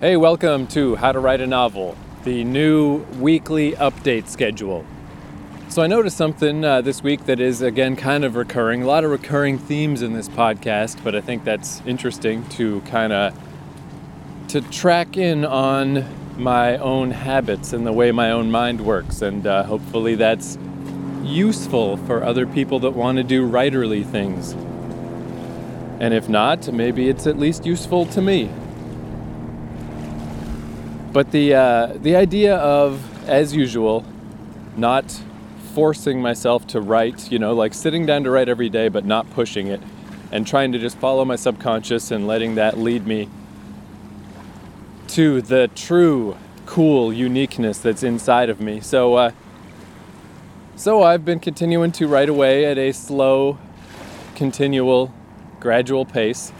Hey, welcome to How to Write a Novel, the new weekly update schedule. So, I noticed something uh, this week that is, again, kind of recurring. A lot of recurring themes in this podcast, but I think that's interesting to kind of to track in on my own habits and the way my own mind works, and uh, hopefully that's useful for other people that want to do writerly things. And if not, maybe it's at least useful to me. But the uh, the idea of, as usual, not forcing myself to write, you know, like sitting down to write every day but not pushing it, and trying to just follow my subconscious and letting that lead me to the true, cool uniqueness that's inside of me. So, uh, so I've been continuing to write away at a slow, continual, gradual pace.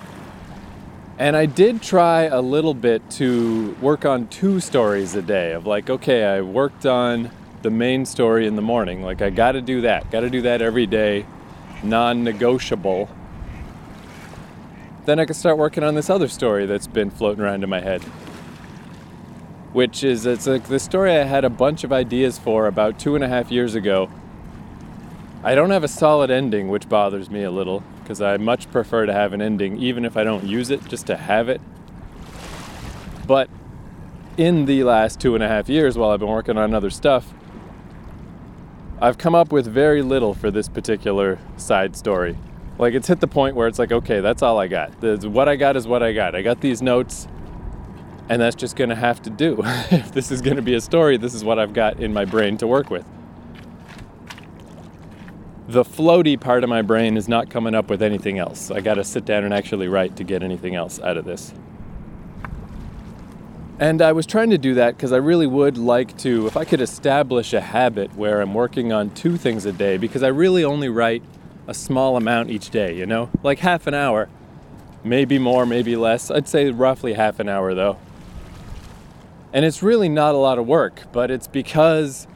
And I did try a little bit to work on two stories a day of like, okay, I worked on the main story in the morning. Like, I got to do that. Got to do that every day, non negotiable. Then I could start working on this other story that's been floating around in my head. Which is, it's like the story I had a bunch of ideas for about two and a half years ago. I don't have a solid ending, which bothers me a little because I much prefer to have an ending, even if I don't use it, just to have it. But in the last two and a half years, while I've been working on other stuff, I've come up with very little for this particular side story. Like, it's hit the point where it's like, okay, that's all I got. What I got is what I got. I got these notes, and that's just gonna have to do. if this is gonna be a story, this is what I've got in my brain to work with the floaty part of my brain is not coming up with anything else. I got to sit down and actually write to get anything else out of this. And I was trying to do that because I really would like to, if I could establish a habit where I'm working on two things a day, because I really only write a small amount each day, you know? Like half an hour. Maybe more, maybe less. I'd say roughly half an hour though. And it's really not a lot of work, but it's because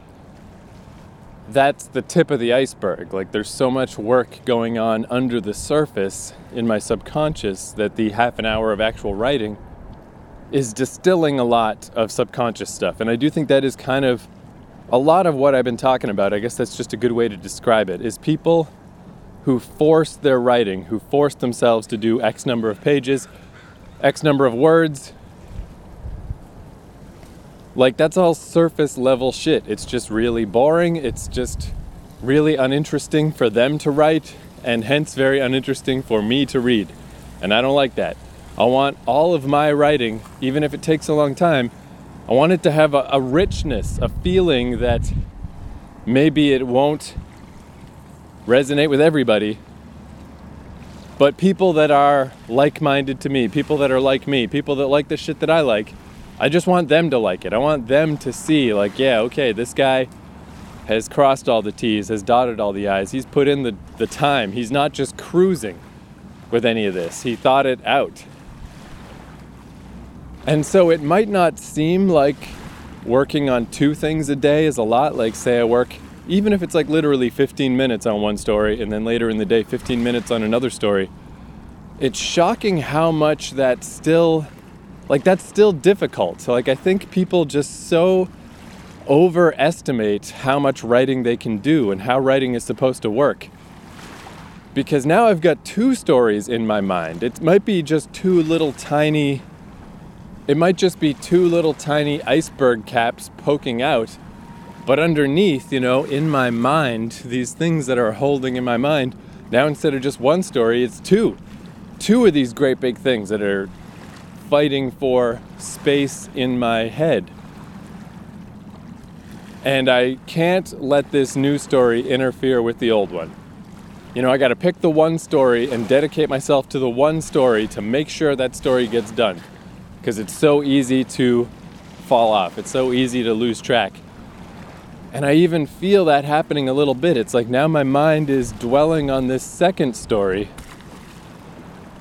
that's the tip of the iceberg. Like there's so much work going on under the surface in my subconscious that the half an hour of actual writing is distilling a lot of subconscious stuff. And I do think that is kind of a lot of what I've been talking about. I guess that's just a good way to describe it. Is people who force their writing, who force themselves to do X number of pages, X number of words, like, that's all surface level shit. It's just really boring. It's just really uninteresting for them to write, and hence very uninteresting for me to read. And I don't like that. I want all of my writing, even if it takes a long time, I want it to have a, a richness, a feeling that maybe it won't resonate with everybody, but people that are like minded to me, people that are like me, people that like the shit that I like, I just want them to like it. I want them to see, like, yeah, okay, this guy has crossed all the T's, has dotted all the I's. He's put in the, the time. He's not just cruising with any of this, he thought it out. And so it might not seem like working on two things a day is a lot. Like, say, I work, even if it's like literally 15 minutes on one story and then later in the day, 15 minutes on another story. It's shocking how much that still like that's still difficult. So like I think people just so overestimate how much writing they can do and how writing is supposed to work. Because now I've got two stories in my mind. It might be just two little tiny it might just be two little tiny iceberg caps poking out. But underneath, you know, in my mind, these things that are holding in my mind, now instead of just one story, it's two. Two of these great big things that are fighting for space in my head. And I can't let this new story interfere with the old one. You know, I got to pick the one story and dedicate myself to the one story to make sure that story gets done. Because it's so easy to fall off, it's so easy to lose track. And I even feel that happening a little bit. It's like now my mind is dwelling on this second story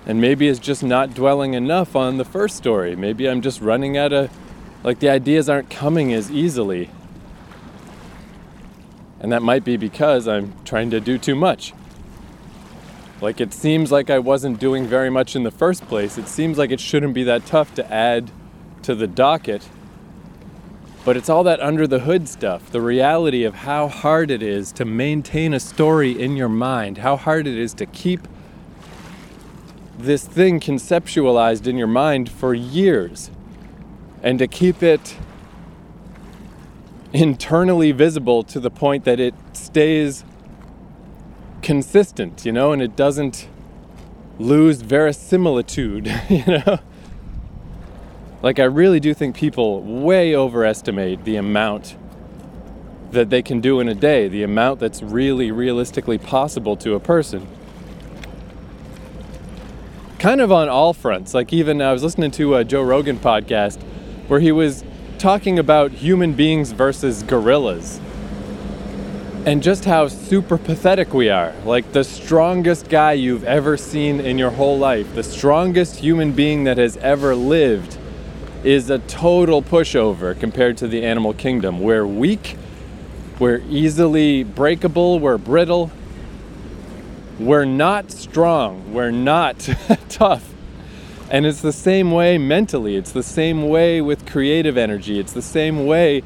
and maybe it's just not dwelling enough on the first story. Maybe I'm just running out of, like, the ideas aren't coming as easily. And that might be because I'm trying to do too much. Like, it seems like I wasn't doing very much in the first place. It seems like it shouldn't be that tough to add to the docket. But it's all that under the hood stuff, the reality of how hard it is to maintain a story in your mind, how hard it is to keep this thing conceptualized in your mind for years and to keep it internally visible to the point that it stays consistent, you know, and it doesn't lose verisimilitude, you know? Like, I really do think people way overestimate the amount that they can do in a day, the amount that's really realistically possible to a person. Kind of on all fronts. Like, even I was listening to a Joe Rogan podcast where he was talking about human beings versus gorillas and just how super pathetic we are. Like the strongest guy you've ever seen in your whole life, the strongest human being that has ever lived, is a total pushover compared to the animal kingdom. We're weak, we're easily breakable, we're brittle, we're not strong, we're not tough. And it's the same way mentally, it's the same way with creative energy, it's the same way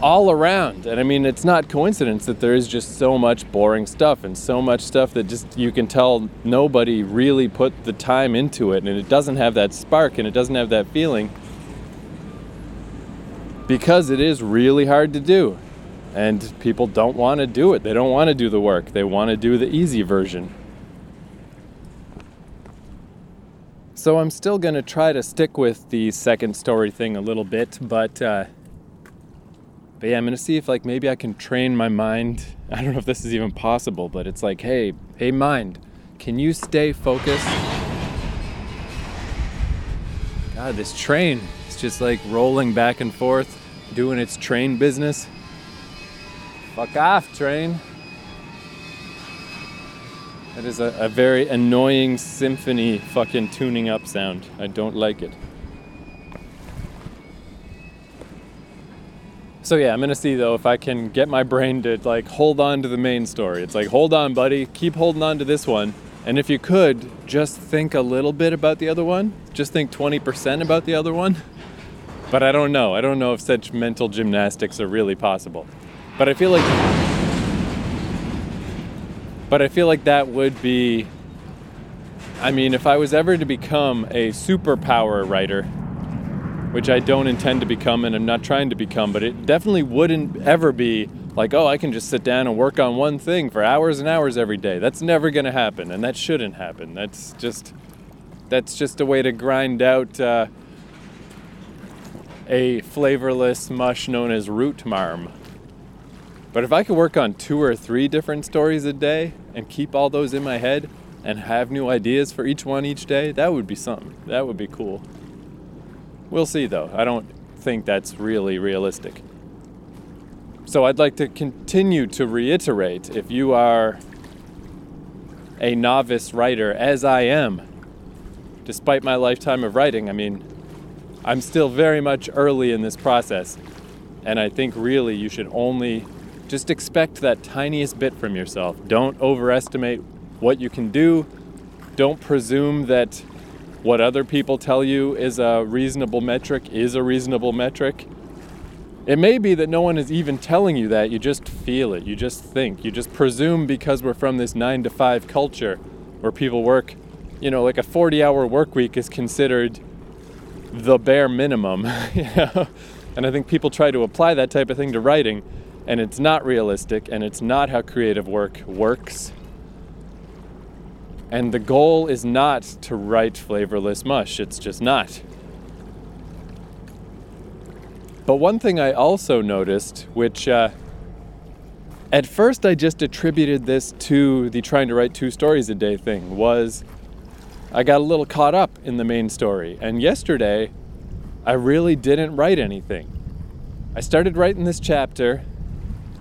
all around. And I mean, it's not coincidence that there is just so much boring stuff and so much stuff that just you can tell nobody really put the time into it and it doesn't have that spark and it doesn't have that feeling because it is really hard to do. And people don't want to do it. They don't want to do the work. They want to do the easy version. So I'm still going to try to stick with the second story thing a little bit, but uh, but yeah, I'm gonna see if like maybe I can train my mind. I don't know if this is even possible, but it's like, hey, hey mind, can you stay focused? God, this train is just like rolling back and forth, doing its train business. Fuck off, train. That is a, a very annoying symphony fucking tuning up sound. I don't like it. So yeah, I'm gonna see though if I can get my brain to like hold on to the main story. It's like, hold on, buddy, keep holding on to this one. And if you could, just think a little bit about the other one. Just think 20% about the other one. But I don't know. I don't know if such mental gymnastics are really possible. But I feel like But I feel like that would be I mean, if I was ever to become a superpower writer, which I don't intend to become and I'm not trying to become, but it definitely wouldn't ever be like, oh, I can just sit down and work on one thing for hours and hours every day. That's never going to happen, and that shouldn't happen. That's just that's just a way to grind out uh, a flavorless mush known as root marm. But if I could work on two or three different stories a day and keep all those in my head and have new ideas for each one each day, that would be something. That would be cool. We'll see though. I don't think that's really realistic. So I'd like to continue to reiterate if you are a novice writer, as I am, despite my lifetime of writing, I mean, I'm still very much early in this process. And I think really you should only just expect that tiniest bit from yourself. Don't overestimate what you can do. Don't presume that what other people tell you is a reasonable metric is a reasonable metric. It may be that no one is even telling you that, you just feel it, you just think, you just presume because we're from this 9 to 5 culture where people work, you know, like a 40 hour work week is considered the bare minimum, you know? And I think people try to apply that type of thing to writing, and it's not realistic, and it's not how creative work works. And the goal is not to write flavorless mush, it's just not. But one thing I also noticed, which uh, at first I just attributed this to the trying to write two stories a day thing, was I got a little caught up in the main story. And yesterday, I really didn't write anything. I started writing this chapter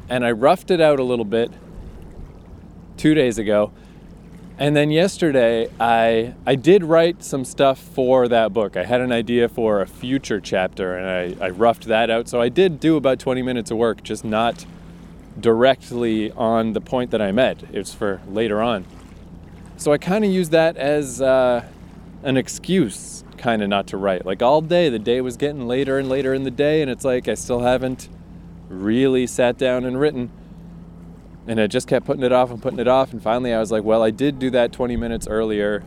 and I roughed it out a little bit two days ago and then yesterday, I I did write some stuff for that book. I had an idea for a future chapter, and I, I roughed that out. So I did do about 20 minutes of work, just not directly on the point that I'm at. It's for later on. So I kind of used that as uh, an excuse, kind of not to write. Like all day, the day was getting later and later in the day, and it's like I still haven't really sat down and written. And I just kept putting it off and putting it off. And finally, I was like, well, I did do that 20 minutes earlier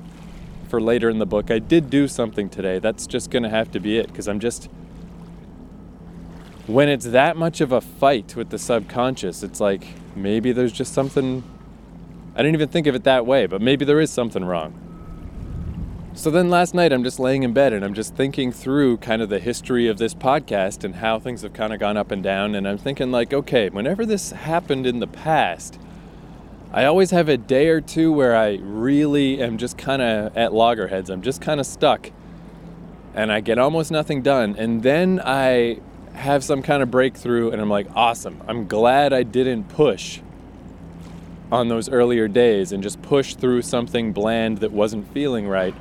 for later in the book. I did do something today. That's just going to have to be it because I'm just. When it's that much of a fight with the subconscious, it's like maybe there's just something. I didn't even think of it that way, but maybe there is something wrong. So then last night, I'm just laying in bed and I'm just thinking through kind of the history of this podcast and how things have kind of gone up and down. And I'm thinking, like, okay, whenever this happened in the past, I always have a day or two where I really am just kind of at loggerheads. I'm just kind of stuck and I get almost nothing done. And then I have some kind of breakthrough and I'm like, awesome. I'm glad I didn't push on those earlier days and just push through something bland that wasn't feeling right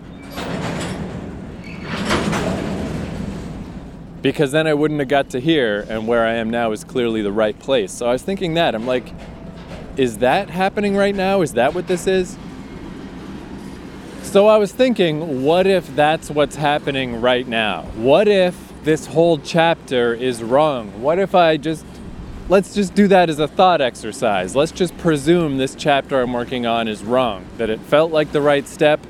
because then I wouldn't have got to here, and where I am now is clearly the right place. So I was thinking that. I'm like, is that happening right now? Is that what this is? So I was thinking, what if that's what's happening right now? What if this whole chapter is wrong? What if I just, let's just do that as a thought exercise. Let's just presume this chapter I'm working on is wrong, that it felt like the right step,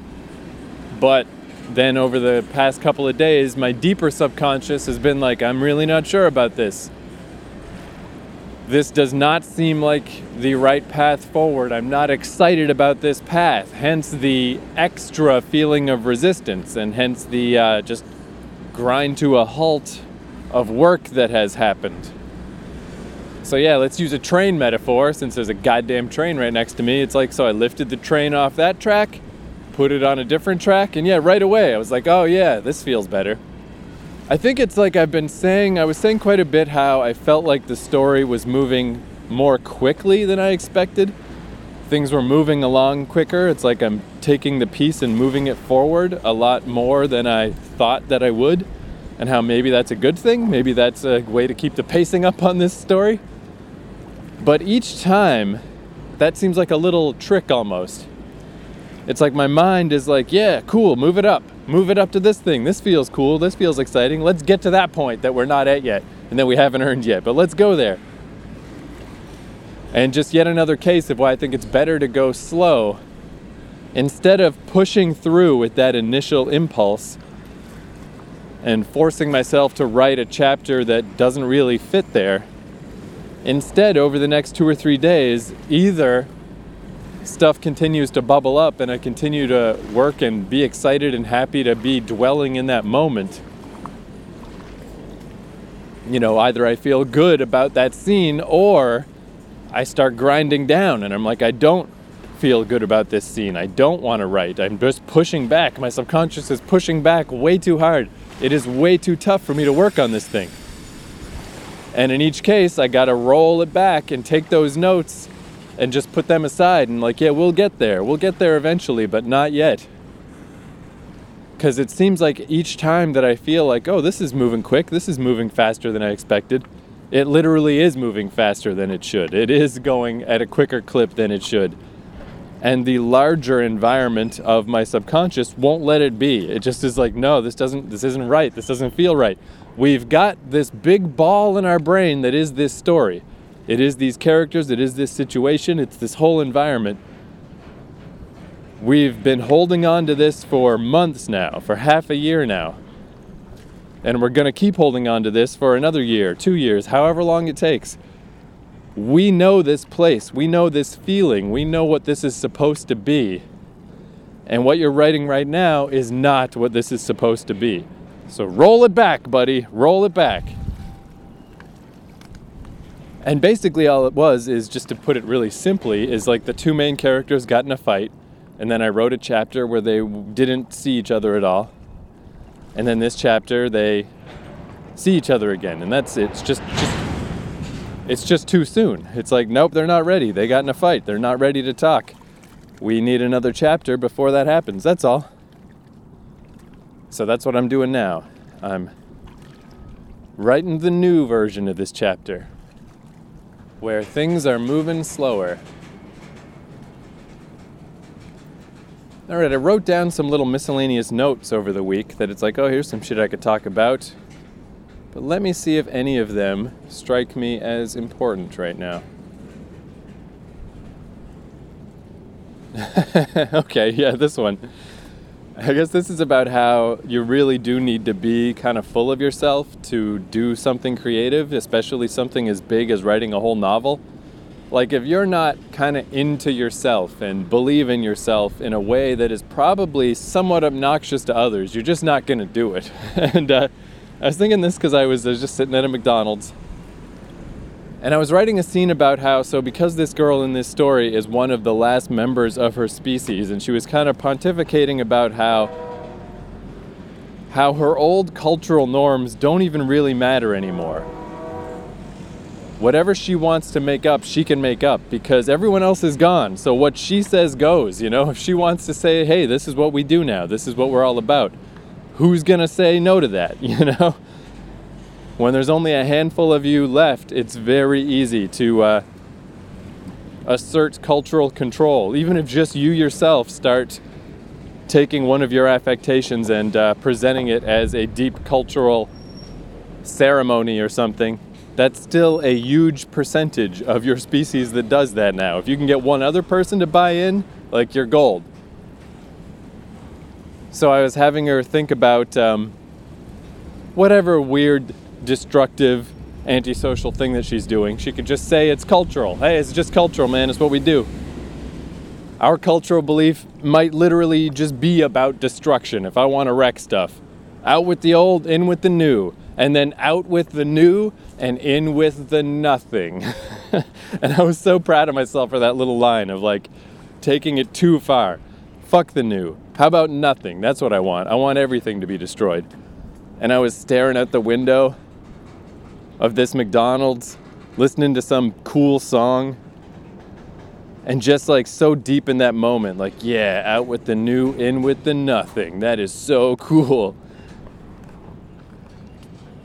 but then over the past couple of days, my deeper subconscious has been like, I'm really not sure about this. This does not seem like the right path forward. I'm not excited about this path. Hence the extra feeling of resistance, and hence the uh, just grind to a halt of work that has happened. So, yeah, let's use a train metaphor since there's a goddamn train right next to me. It's like, so I lifted the train off that track put it on a different track, and yeah, right away I was like, oh yeah, this feels better. I think it's like I've been saying, I was saying quite a bit how I felt like the story was moving more quickly than I expected. Things were moving along quicker. It's like I'm taking the piece and moving it forward a lot more than I thought that I would, and how maybe that's a good thing. Maybe that's a way to keep the pacing up on this story. But each time, that seems like a little trick almost it's like my mind is like, yeah, cool, move it up. Move it up to this thing. This feels cool. This feels exciting. Let's get to that point that we're not at yet and that we haven't earned yet. But let's go there. And just yet another case of why I think it's better to go slow instead of pushing through with that initial impulse and forcing myself to write a chapter that doesn't really fit there. Instead, over the next two or three days, either stuff continues to bubble up and I continue to work and be excited and happy to be dwelling in that moment. You know, either I feel good about that scene or I start grinding down and I'm like, I don't feel good about this scene. I don't want to write. I'm just pushing back. My subconscious is pushing back way too hard. It is way too tough for me to work on this thing. And in each case, I got to roll it back and take those notes and just put them aside and like, yeah, we'll get there. We'll get there eventually, but not yet. Because it seems like each time that I feel like, oh, this is moving quick, this is moving faster than I expected, it literally is moving faster than it should. It is going at a quicker clip than it should. And the larger environment of my subconscious won't let it be. It just is like, no, this doesn't this isn't right. This doesn't feel right. We've got this big ball in our brain that is this story. It is these characters, it is this situation, it's this whole environment. We've been holding on to this for months now, for half a year now. And we're going to keep holding on to this for another year, two years, however long it takes. We know this place, we know this feeling, we know what this is supposed to be. And what you're writing right now is not what this is supposed to be. So roll it back, buddy, roll it back. And basically, all it was is just to put it really simply, is like the two main characters got in a fight, and then I wrote a chapter where they didn't see each other at all. And then this chapter, they see each other again, and that's. It's just, just it's just too soon. It's like, nope, they're not ready. They got in a fight. They're not ready to talk. We need another chapter before that happens. That's all. So that's what I'm doing now. I'm writing the new version of this chapter where things are moving slower. All right, I wrote down some little miscellaneous notes over the week that it's like, oh, here's some shit I could talk about. But let me see if any of them strike me as important right now. okay, yeah, this one. I guess this is about how you really do need to be kind of full of yourself to do something creative, especially something as big as writing a whole novel. Like, if you're not kind of into yourself and believe in yourself in a way that is probably somewhat obnoxious to others, you're just not going to do it. and uh, I was thinking this because I was, I was just sitting at a McDonald's and I was writing a scene about how, so because this girl in this story is one of the last members of her species, and she was kind of pontificating about how how her old cultural norms don't even really matter anymore. Whatever she wants to make up, she can make up because everyone else is gone. So what she says goes, you know? If she wants to say, hey, this is what we do now, this is what we're all about, who's gonna say no to that, you know? When there's only a handful of you left, it's very easy to uh, assert cultural control. Even if just you yourself start taking one of your affectations and uh, presenting it as a deep cultural ceremony or something, that's still a huge percentage of your species that does that now. If you can get one other person to buy in, like you're gold. So I was having her think about um, whatever weird destructive, antisocial thing that she's doing. She could just say it's cultural. Hey, it's just cultural, man. It's what we do. Our cultural belief might literally just be about destruction. If I want to wreck stuff, out with the old, in with the new, and then out with the new and in with the nothing. and I was so proud of myself for that little line of like taking it too far. Fuck the new. How about nothing? That's what I want. I want everything to be destroyed. And I was staring out the window of this McDonald's, listening to some cool song, and just like so deep in that moment, like, yeah, out with the new, in with the nothing. That is so cool.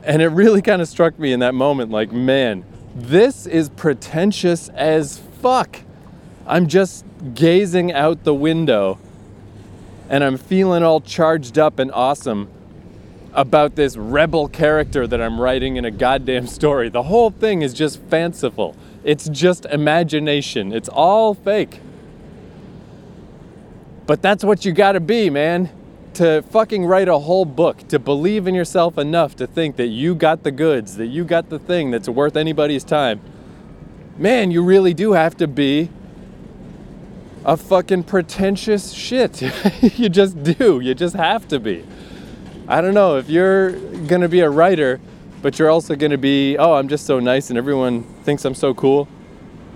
And it really kind of struck me in that moment like, man, this is pretentious as fuck. I'm just gazing out the window and I'm feeling all charged up and awesome about this rebel character that I'm writing in a goddamn story. The whole thing is just fanciful. It's just imagination. It's all fake. But that's what you gotta be, man. To fucking write a whole book, to believe in yourself enough to think that you got the goods, that you got the thing that's worth anybody's time. Man, you really do have to be a fucking pretentious shit. you just do. You just have to be. I don't know if you're going to be a writer, but you're also going to be, oh, I'm just so nice and everyone thinks I'm so cool.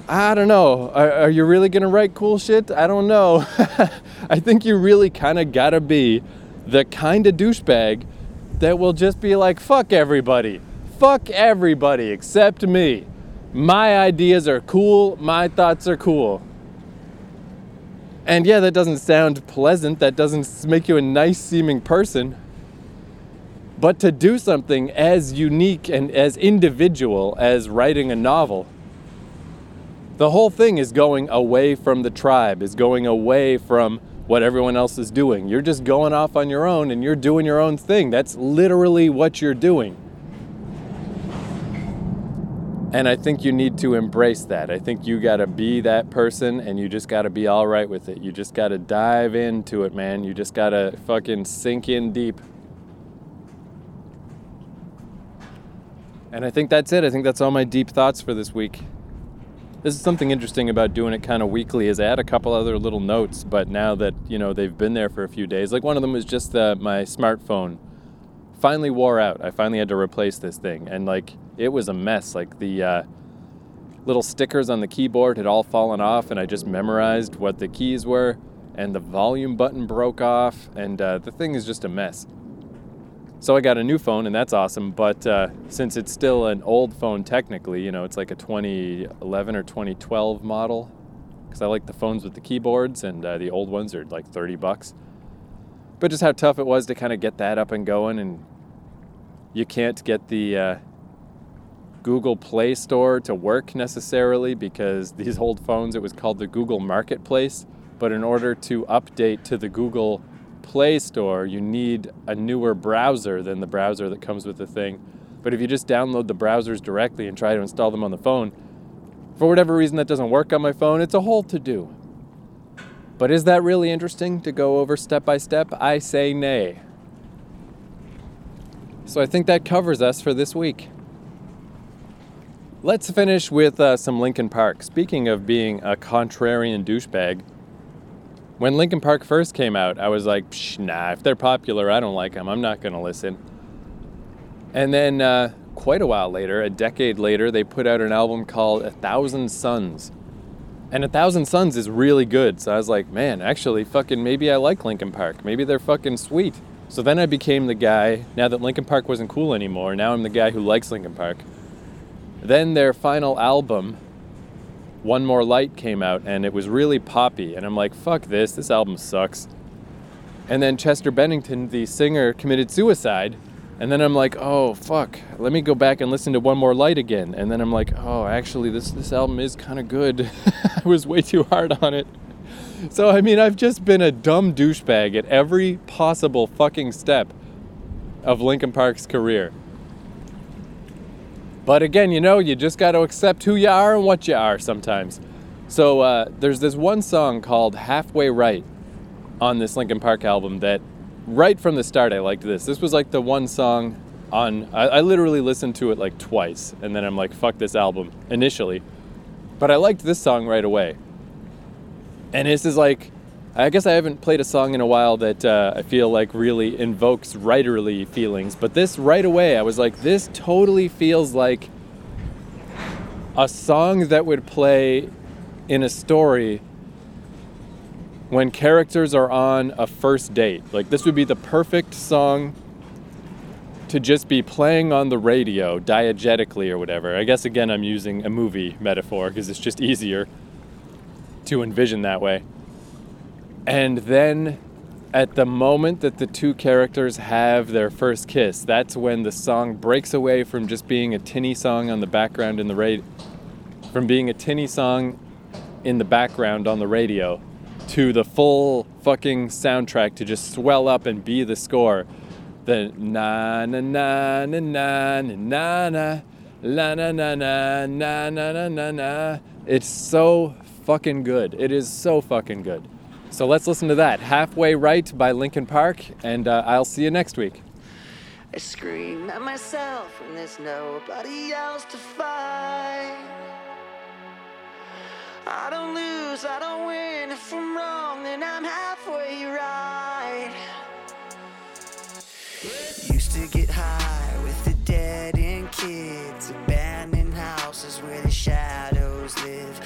I don't know. Are, are you really going to write cool shit? I don't know. I think you really kind of got to be the kind of douchebag that will just be like, fuck everybody. Fuck everybody except me. My ideas are cool. My thoughts are cool. And yeah, that doesn't sound pleasant. That doesn't make you a nice seeming person. But to do something as unique and as individual as writing a novel, the whole thing is going away from the tribe, is going away from what everyone else is doing. You're just going off on your own and you're doing your own thing. That's literally what you're doing. And I think you need to embrace that. I think you got to be that person and you just got to be all right with it. You just got to dive into it, man. You just got to fucking sink in deep. And I think that's it. I think that's all my deep thoughts for this week. This is something interesting about doing it kind of weekly is I had a couple other little notes, but now that, you know, they've been there for a few days, like one of them was just uh, my smartphone finally wore out. I finally had to replace this thing and like it was a mess. Like the uh, little stickers on the keyboard had all fallen off and I just memorized what the keys were and the volume button broke off and uh, the thing is just a mess. So I got a new phone, and that's awesome. But uh, since it's still an old phone, technically, you know, it's like a 2011 or 2012 model, because I like the phones with the keyboards, and uh, the old ones are like 30 bucks. But just how tough it was to kind of get that up and going, and you can't get the uh, Google Play Store to work necessarily because these old phones, it was called the Google Marketplace. but in order to update to the Google Play Store, you need a newer browser than the browser that comes with the thing. But if you just download the browsers directly and try to install them on the phone, for whatever reason that doesn't work on my phone, it's a whole to do. But is that really interesting to go over step by step? I say nay. So I think that covers us for this week. Let's finish with uh, some Linkin Park. Speaking of being a contrarian douchebag, when Linkin Park first came out, I was like, nah, if they're popular, I don't like them. I'm not going to listen. And then, uh, quite a while later, a decade later, they put out an album called A Thousand Suns. And A Thousand Suns is really good. So I was like, man, actually, fucking maybe I like Linkin Park. Maybe they're fucking sweet. So then I became the guy, now that Linkin Park wasn't cool anymore, now I'm the guy who likes Linkin Park. Then their final album, One More Light, came out and it was really poppy. And I'm like, fuck this, this album sucks. And then Chester Bennington, the singer, committed suicide. And then I'm like, oh fuck, let me go back and listen to One More Light again. And then I'm like, oh, actually, this this album is kind of good. I was way too hard on it. So I mean, I've just been a dumb douchebag at every possible fucking step of Linkin Park's career. But again, you know, you just got to accept who you are and what you are sometimes. So uh, there's this one song called Halfway Right on this Linkin Park album that right from the start I liked this. This was like the one song on, I, I literally listened to it like twice and then I'm like, fuck this album initially. But I liked this song right away. And this is like, I guess I haven't played a song in a while that uh, I feel like really invokes writerly feelings, but this right away, I was like, this totally feels like a song that would play in a story when characters are on a first date. Like, this would be the perfect song to just be playing on the radio diegetically or whatever. I guess, again, I'm using a movie metaphor because it's just easier to envision that way. And then at the moment that the two characters have their first kiss, that's when the song breaks away from just being a tinny song on the background in the radio, from being a tinny song in the background on the radio to the full fucking soundtrack to just swell up and be the score. The na na na na na na na la na na na na na na na na. It's so fucking good. It is so fucking good. So let's listen to that. Halfway Right by Linkin Park, and uh, I'll see you next week. I scream at myself when there's nobody else to fight. I don't lose, I don't win. If I'm wrong, then I'm halfway right. Used to get high with the dead end kids, abandoned houses where the shadows live.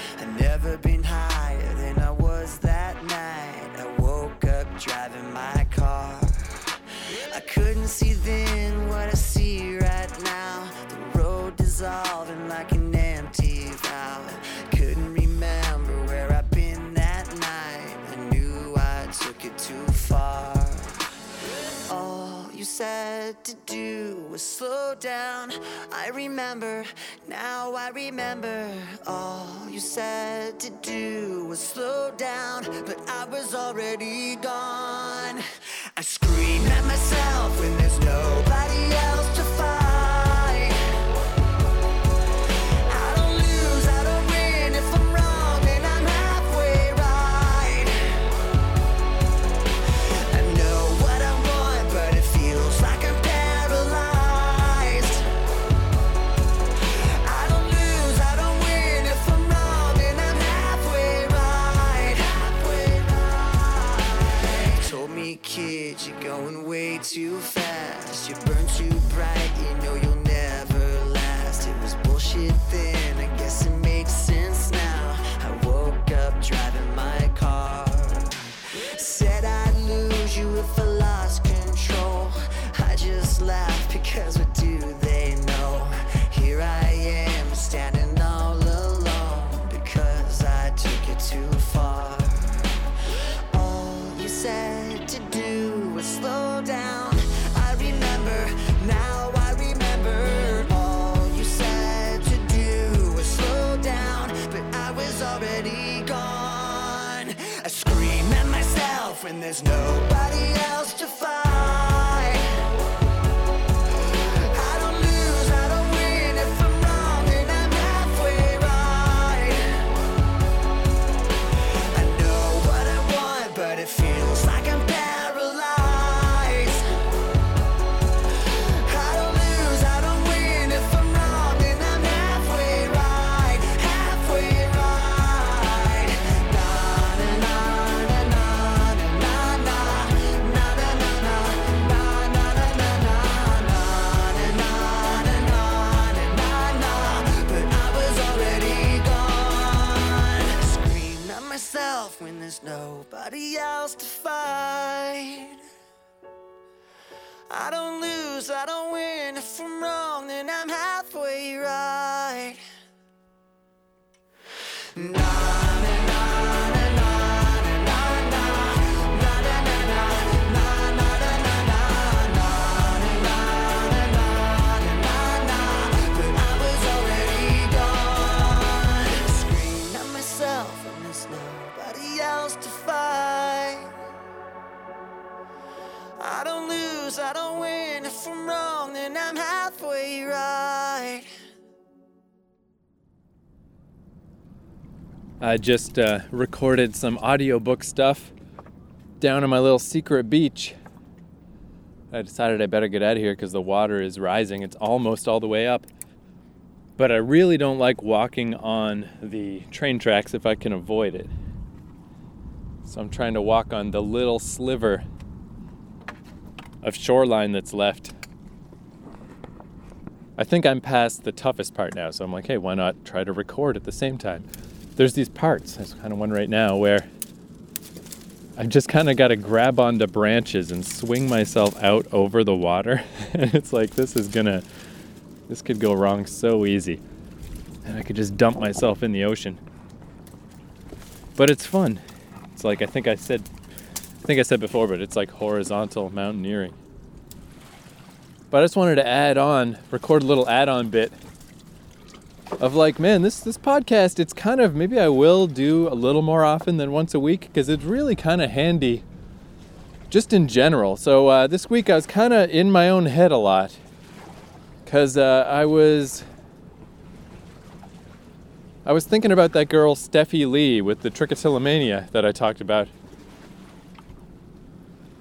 Driving my car. I couldn't see then what I see right now. The road dissolving like said to do was slow down. I remember, now I remember. All you said to do was slow down, but I was already gone. I scream at myself when there's no I just uh, recorded some audiobook stuff down on my little secret beach. I decided I better get out of here because the water is rising. It's almost all the way up. But I really don't like walking on the train tracks if I can avoid it. So I'm trying to walk on the little sliver of shoreline that's left. I think I'm past the toughest part now, so I'm like, hey, why not try to record at the same time? There's these parts, there's kind of one right now where I've just kind of got to grab onto branches and swing myself out over the water. and it's like, this is gonna, this could go wrong so easy. And I could just dump myself in the ocean. But it's fun. It's like, I think I said, I think I said before, but it's like horizontal mountaineering. But I just wanted to add on, record a little add on bit of like, man, this this podcast, it's kind of maybe I will do a little more often than once a week because it's really kind of handy, just in general. So uh, this week I was kind of in my own head a lot because uh, I was I was thinking about that girl Steffi Lee with the trichotillomania that I talked about.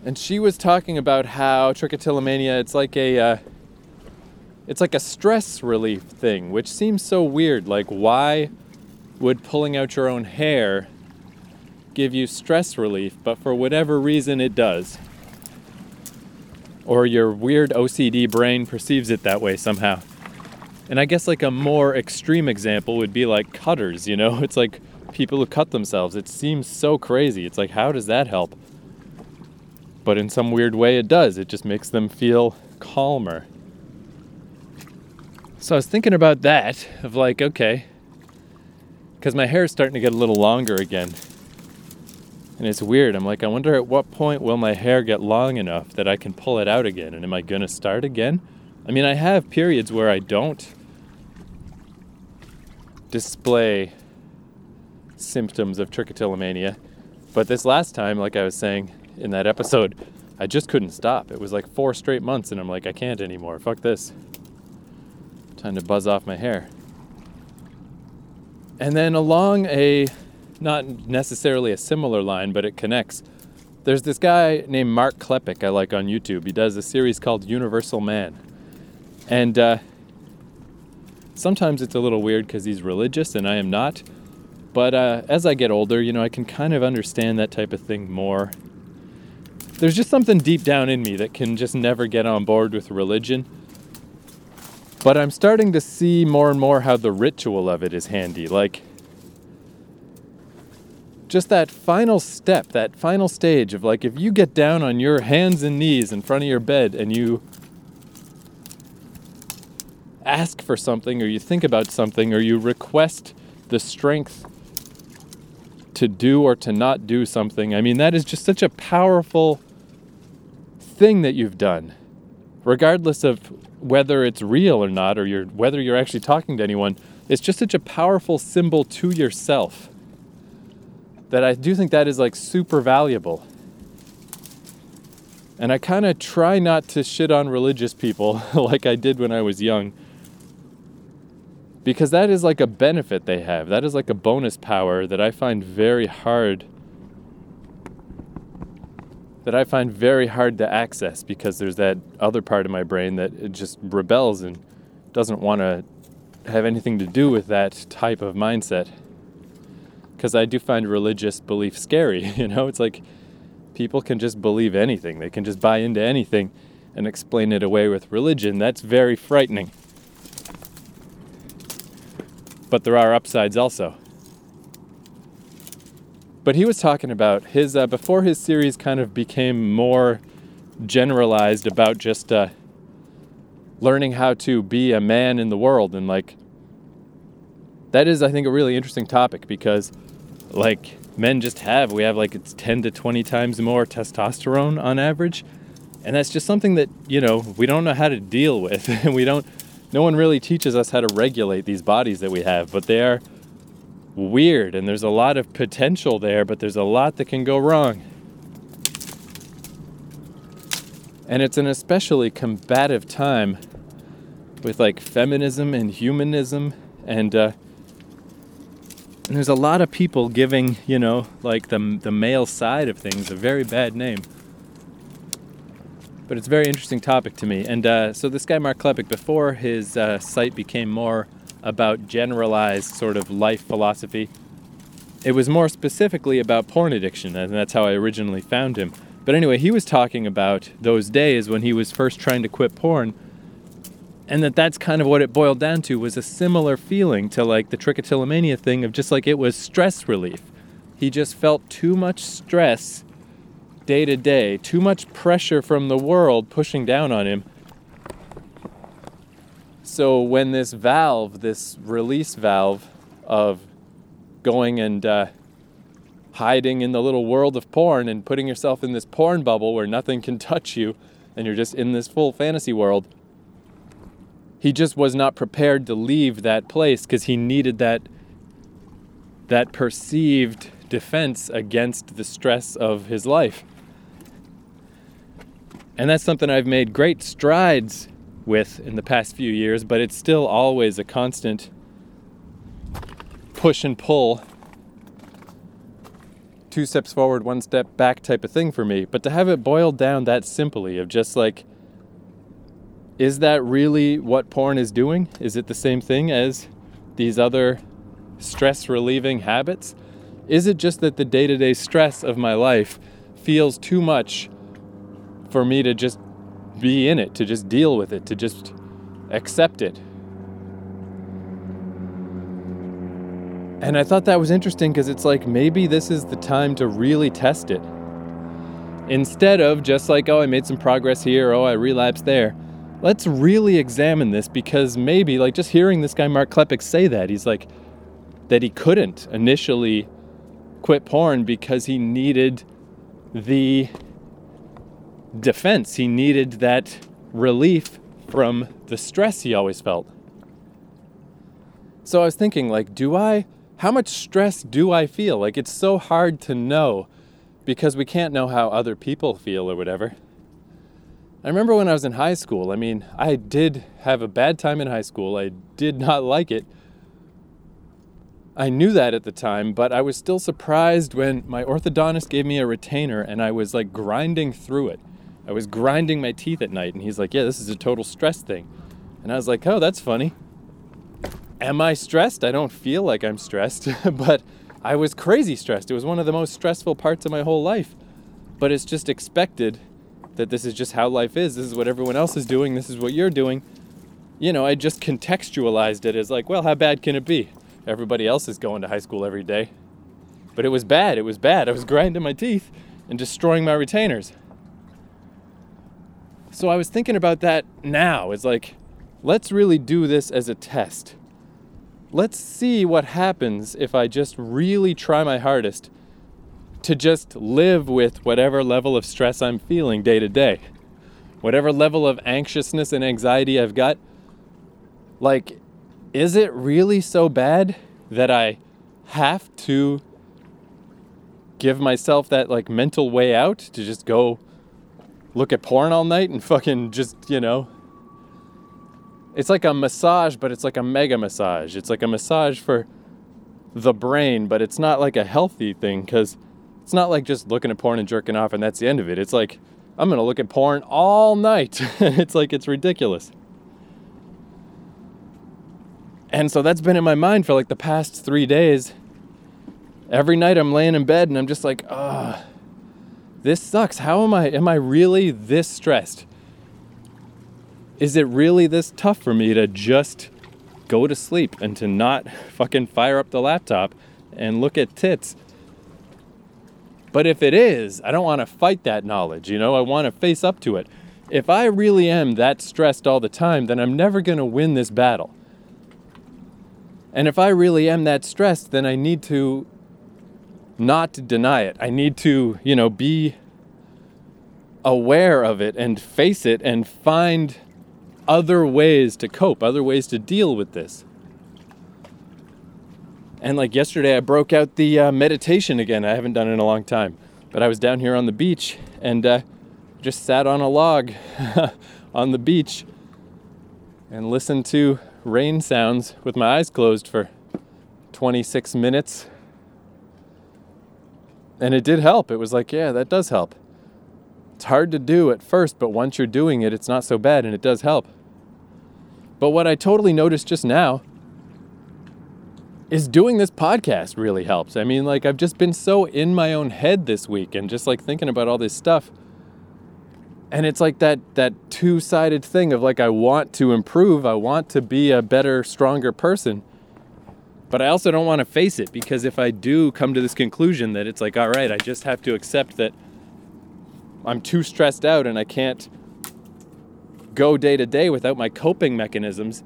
And she was talking about how trichotillomania it's like a uh, it's like a stress relief thing, which seems so weird. Like, why would pulling out your own hair give you stress relief? But for whatever reason, it does. Or your weird OCD brain perceives it that way somehow. And I guess, like, a more extreme example would be like cutters, you know? It's like people who cut themselves. It seems so crazy. It's like, how does that help? But in some weird way, it does. It just makes them feel calmer. So I was thinking about that of like, okay, because my hair is starting to get a little longer again. And it's weird. I'm like, I wonder at what point will my hair get long enough that I can pull it out again? And am I going to start again? I mean, I have periods where I don't display symptoms of trichotillomania. But this last time, like I was saying in that episode, I just couldn't stop. It was like four straight months, and I'm like, I can't anymore. Fuck this. Time to buzz off my hair. And then along a, not necessarily a similar line, but it connects. There's this guy named Mark Klepek I like on YouTube. He does a series called Universal Man. And uh, sometimes it's a little weird because he's religious and I am not. But uh, as I get older, you know, I can kind of understand that type of thing more. There's just something deep down in me that can just never get on board with religion. But I'm starting to see more and more how the ritual of it is handy. Like, just that final step, that final stage of like, if you get down on your hands and knees in front of your bed and you ask for something or you think about something or you request the strength to do or to not do something, I mean, that is just such a powerful thing that you've done, regardless of whether it's real or not, or you're, whether you're actually talking to anyone. It's just such a powerful symbol to yourself that I do think that is like super valuable. And I kind of try not to shit on religious people like I did when I was young. Because that is like a benefit they have. That is like a bonus power that I find very hard that I find very hard to access because there's that other part of my brain that just rebels and doesn't want to have anything to do with that type of mindset. Because I do find religious belief scary, you know? It's like people can just believe anything, they can just buy into anything and explain it away with religion. That's very frightening. But there are upsides also. But he was talking about his, uh, before his series kind of became more generalized about just uh, learning how to be a man in the world. And like, that is, I think, a really interesting topic because, like, men just have, we have like it's 10 to 20 times more testosterone on average. And that's just something that, you know, we don't know how to deal with. And we don't, no one really teaches us how to regulate these bodies that we have, but they are weird and there's a lot of potential there, but there's a lot that can go wrong. And it's an especially combative time with like feminism and humanism and uh, and there's a lot of people giving, you know, like the the male side of things a very bad name. But it's a very interesting topic to me. And uh, so this guy Mark Klepek, before his uh, site became more about generalized sort of life philosophy. It was more specifically about porn addiction, and that's how I originally found him. But anyway, he was talking about those days when he was first trying to quit porn, and that that's kind of what it boiled down to was a similar feeling to like the trichotillomania thing of just like it was stress relief. He just felt too much stress day to day, too much pressure from the world pushing down on him so when this valve, this release valve of going and uh, hiding in the little world of porn and putting yourself in this porn bubble where nothing can touch you and you're just in this full fantasy world, he just was not prepared to leave that place because he needed that that perceived defense against the stress of his life. And that's something I've made great strides with in the past few years, but it's still always a constant push and pull, two steps forward, one step back type of thing for me. But to have it boiled down that simply, of just like, is that really what porn is doing? Is it the same thing as these other stress relieving habits? Is it just that the day to day stress of my life feels too much for me to just be in it, to just deal with it, to just accept it. And I thought that was interesting because it's like maybe this is the time to really test it. Instead of just like, oh, I made some progress here, oh, I relapsed there. Let's really examine this because maybe, like, just hearing this guy, Mark Klepek, say that, he's like, that he couldn't initially quit porn because he needed the defense. He needed that relief from the stress he always felt. So I was thinking, like, do I, how much stress do I feel? Like, it's so hard to know because we can't know how other people feel or whatever. I remember when I was in high school, I mean, I did have a bad time in high school. I did not like it. I knew that at the time, but I was still surprised when my orthodontist gave me a retainer and I was like grinding through it. I was grinding my teeth at night, and he's like, Yeah, this is a total stress thing. And I was like, Oh, that's funny. Am I stressed? I don't feel like I'm stressed, but I was crazy stressed. It was one of the most stressful parts of my whole life. But it's just expected that this is just how life is. This is what everyone else is doing. This is what you're doing. You know, I just contextualized it as like, well, how bad can it be? Everybody else is going to high school every day. But it was bad. It was bad. I was grinding my teeth and destroying my retainers. So I was thinking about that now. It's like, let's really do this as a test. Let's see what happens if I just really try my hardest to just live with whatever level of stress I'm feeling day to day. Whatever level of anxiousness and anxiety I've got. Like, is it really so bad that I have to give myself that like mental way out to just go look at porn all night and fucking just, you know. It's like a massage, but it's like a mega massage. It's like a massage for the brain, but it's not like a healthy thing because it's not like just looking at porn and jerking off and that's the end of it. It's like, I'm gonna look at porn all night. it's like, it's ridiculous. And so that's been in my mind for like the past three days. Every night I'm laying in bed and I'm just like, ah, this sucks. How am I? Am I really this stressed? Is it really this tough for me to just go to sleep and to not fucking fire up the laptop and look at tits? But if it is, I don't want to fight that knowledge, you know? I want to face up to it. If I really am that stressed all the time, then I'm never going to win this battle. And if I really am that stressed, then I need to not deny it. I need to, you know, be aware of it and face it and find other ways to cope, other ways to deal with this. And like yesterday, I broke out the uh, meditation again. I haven't done it in a long time. But I was down here on the beach and uh, just sat on a log on the beach and listened to rain sounds with my eyes closed for 26 minutes. And it did help. It was like, yeah, that does help. It's hard to do at first, but once you're doing it, it's not so bad and it does help. But what I totally noticed just now is doing this podcast really helps. I mean, like, I've just been so in my own head this week and just like thinking about all this stuff and it's like that that two-sided thing of like I want to improve, I want to be a better, stronger person. But I also don't want to face it because if I do come to this conclusion that it's like all right, I just have to accept that I'm too stressed out and I can't go day to day without my coping mechanisms,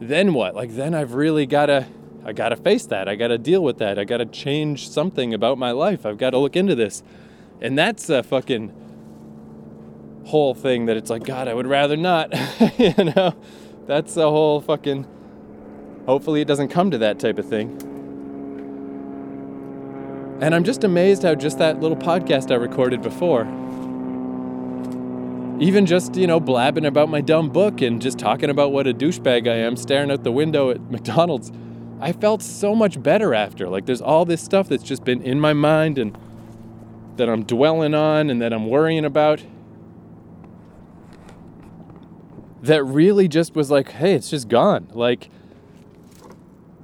then what? Like then I've really got to I got to face that. I got to deal with that. I got to change something about my life. I've got to look into this. And that's a fucking whole thing that it's like, God, I would rather not. you know, that's a whole fucking. Hopefully, it doesn't come to that type of thing. And I'm just amazed how just that little podcast I recorded before, even just, you know, blabbing about my dumb book and just talking about what a douchebag I am, staring out the window at McDonald's, I felt so much better after. Like, there's all this stuff that's just been in my mind and that I'm dwelling on and that I'm worrying about that really just was like, hey, it's just gone. Like,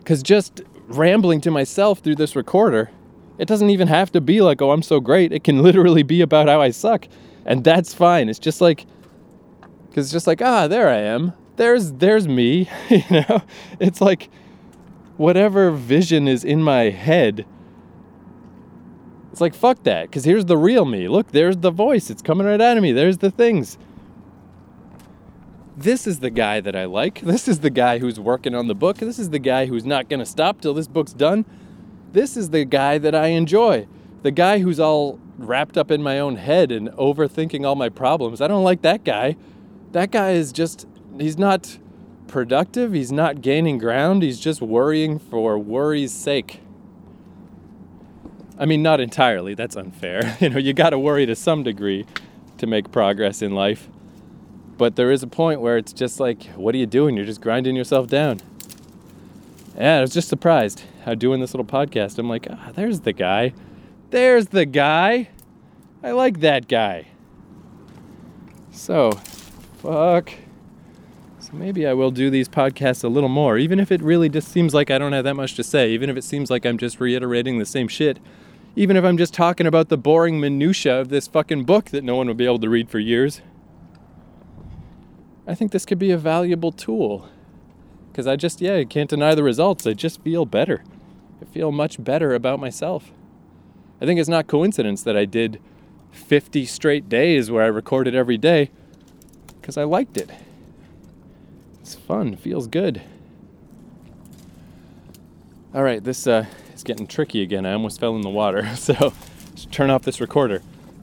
because just rambling to myself through this recorder, it doesn't even have to be like, oh, I'm so great. It can literally be about how I suck. And that's fine. It's just like, because it's just like, ah, there I am. There's, there's me. you know, it's like whatever vision is in my head. It's like, fuck that. Because here's the real me. Look, there's the voice. It's coming right out of me. There's the things this is the guy that I like. This is the guy who's working on the book. This is the guy who's not going to stop till this book's done. This is the guy that I enjoy. The guy who's all wrapped up in my own head and overthinking all my problems. I don't like that guy. That guy is just, he's not productive. He's not gaining ground. He's just worrying for worry's sake. I mean, not entirely. That's unfair. You know, you got to worry to some degree to make progress in life. But there is a point where it's just like, what are you doing? You're just grinding yourself down. Yeah, I was just surprised how doing this little podcast, I'm like, ah, there's the guy. There's the guy. I like that guy. So, fuck. So maybe I will do these podcasts a little more, even if it really just seems like I don't have that much to say, even if it seems like I'm just reiterating the same shit, even if I'm just talking about the boring minutia of this fucking book that no one will be able to read for years. I think this could be a valuable tool. Because I just, yeah, I can't deny the results. I just feel better. I feel much better about myself. I think it's not coincidence that I did 50 straight days where I recorded every day because I liked it. It's fun, feels good. All right, this uh, is getting tricky again. I almost fell in the water, so turn off this recorder.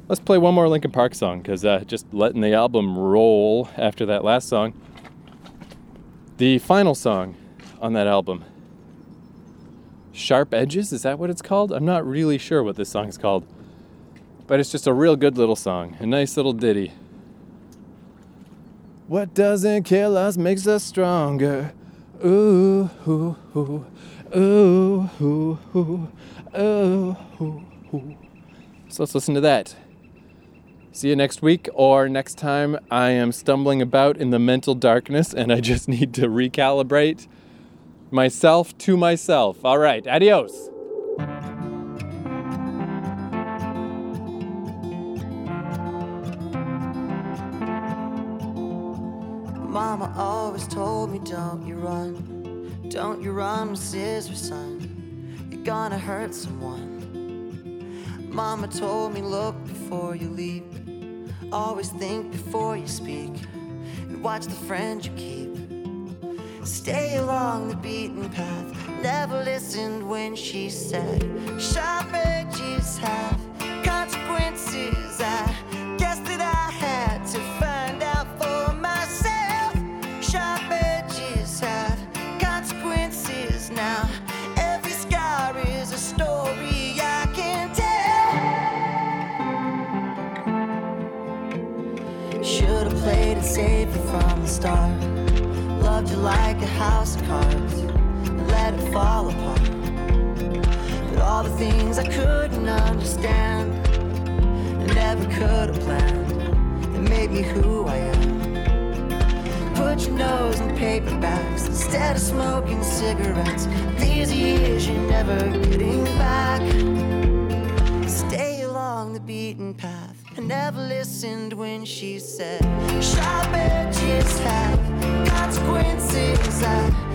Let's play one more Linkin Park song because uh, just letting the album roll after that last song. The final song on that album, Sharp Edges, is that what it's called? I'm not really sure what this song is called, but it's just a real good little song, a nice little ditty. What doesn't kill us makes us stronger. Ooh, ooh, ooh, ooh, ooh, ooh, ooh. So let's listen to that. See you next week or next time I am stumbling about in the mental darkness and I just need to recalibrate myself to myself. All right, adios. Mama always told me, don't you run. Don't you run scissors, son. You're gonna hurt someone. Mama told me, look before you leap. Always think before you speak. And watch the friends you keep. Stay along the beaten path. Never listened when she said, sharp edges have consequences. I start. Loved you like a house of cards let it fall apart. But all the things I couldn't understand and never could have planned that made me who I am. Put your nose in paperbacks instead of smoking cigarettes. These years you're never getting back. Never listened when she said, Sharp edges have consequences. I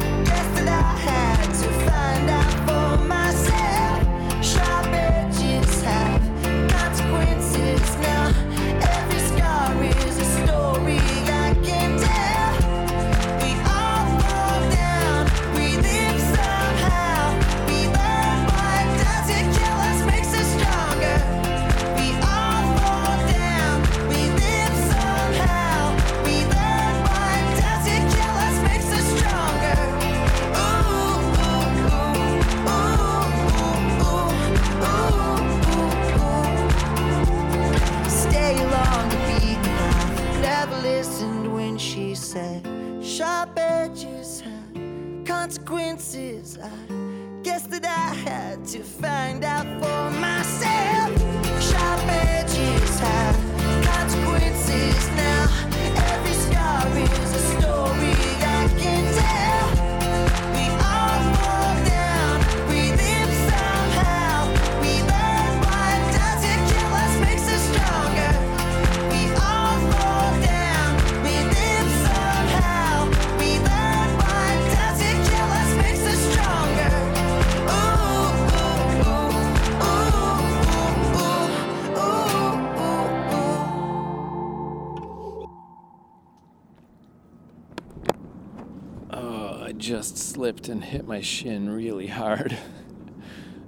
slipped and hit my shin really hard.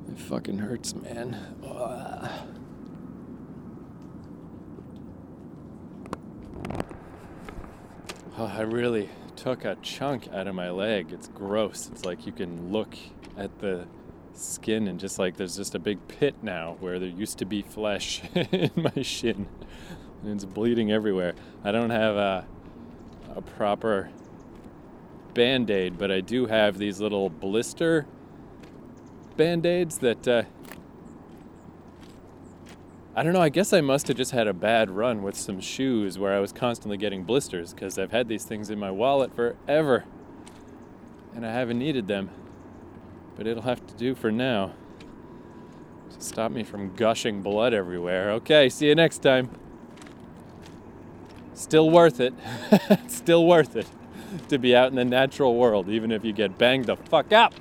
It fucking hurts, man. Ugh. Oh, I really took a chunk out of my leg. It's gross. It's like you can look at the skin and just like there's just a big pit now where there used to be flesh in my shin. And it's bleeding everywhere. I don't have a, a proper band aid, but I do have these little blister band aids that uh, I don't know. I guess I must have just had a bad run with some shoes where I was constantly getting blisters because I've had these things in my wallet forever and I haven't needed them. But it'll have to do for now to stop me from gushing blood everywhere. Okay, see you next time. Still worth it. Still worth it to be out in the natural world, even if you get banged the fuck up.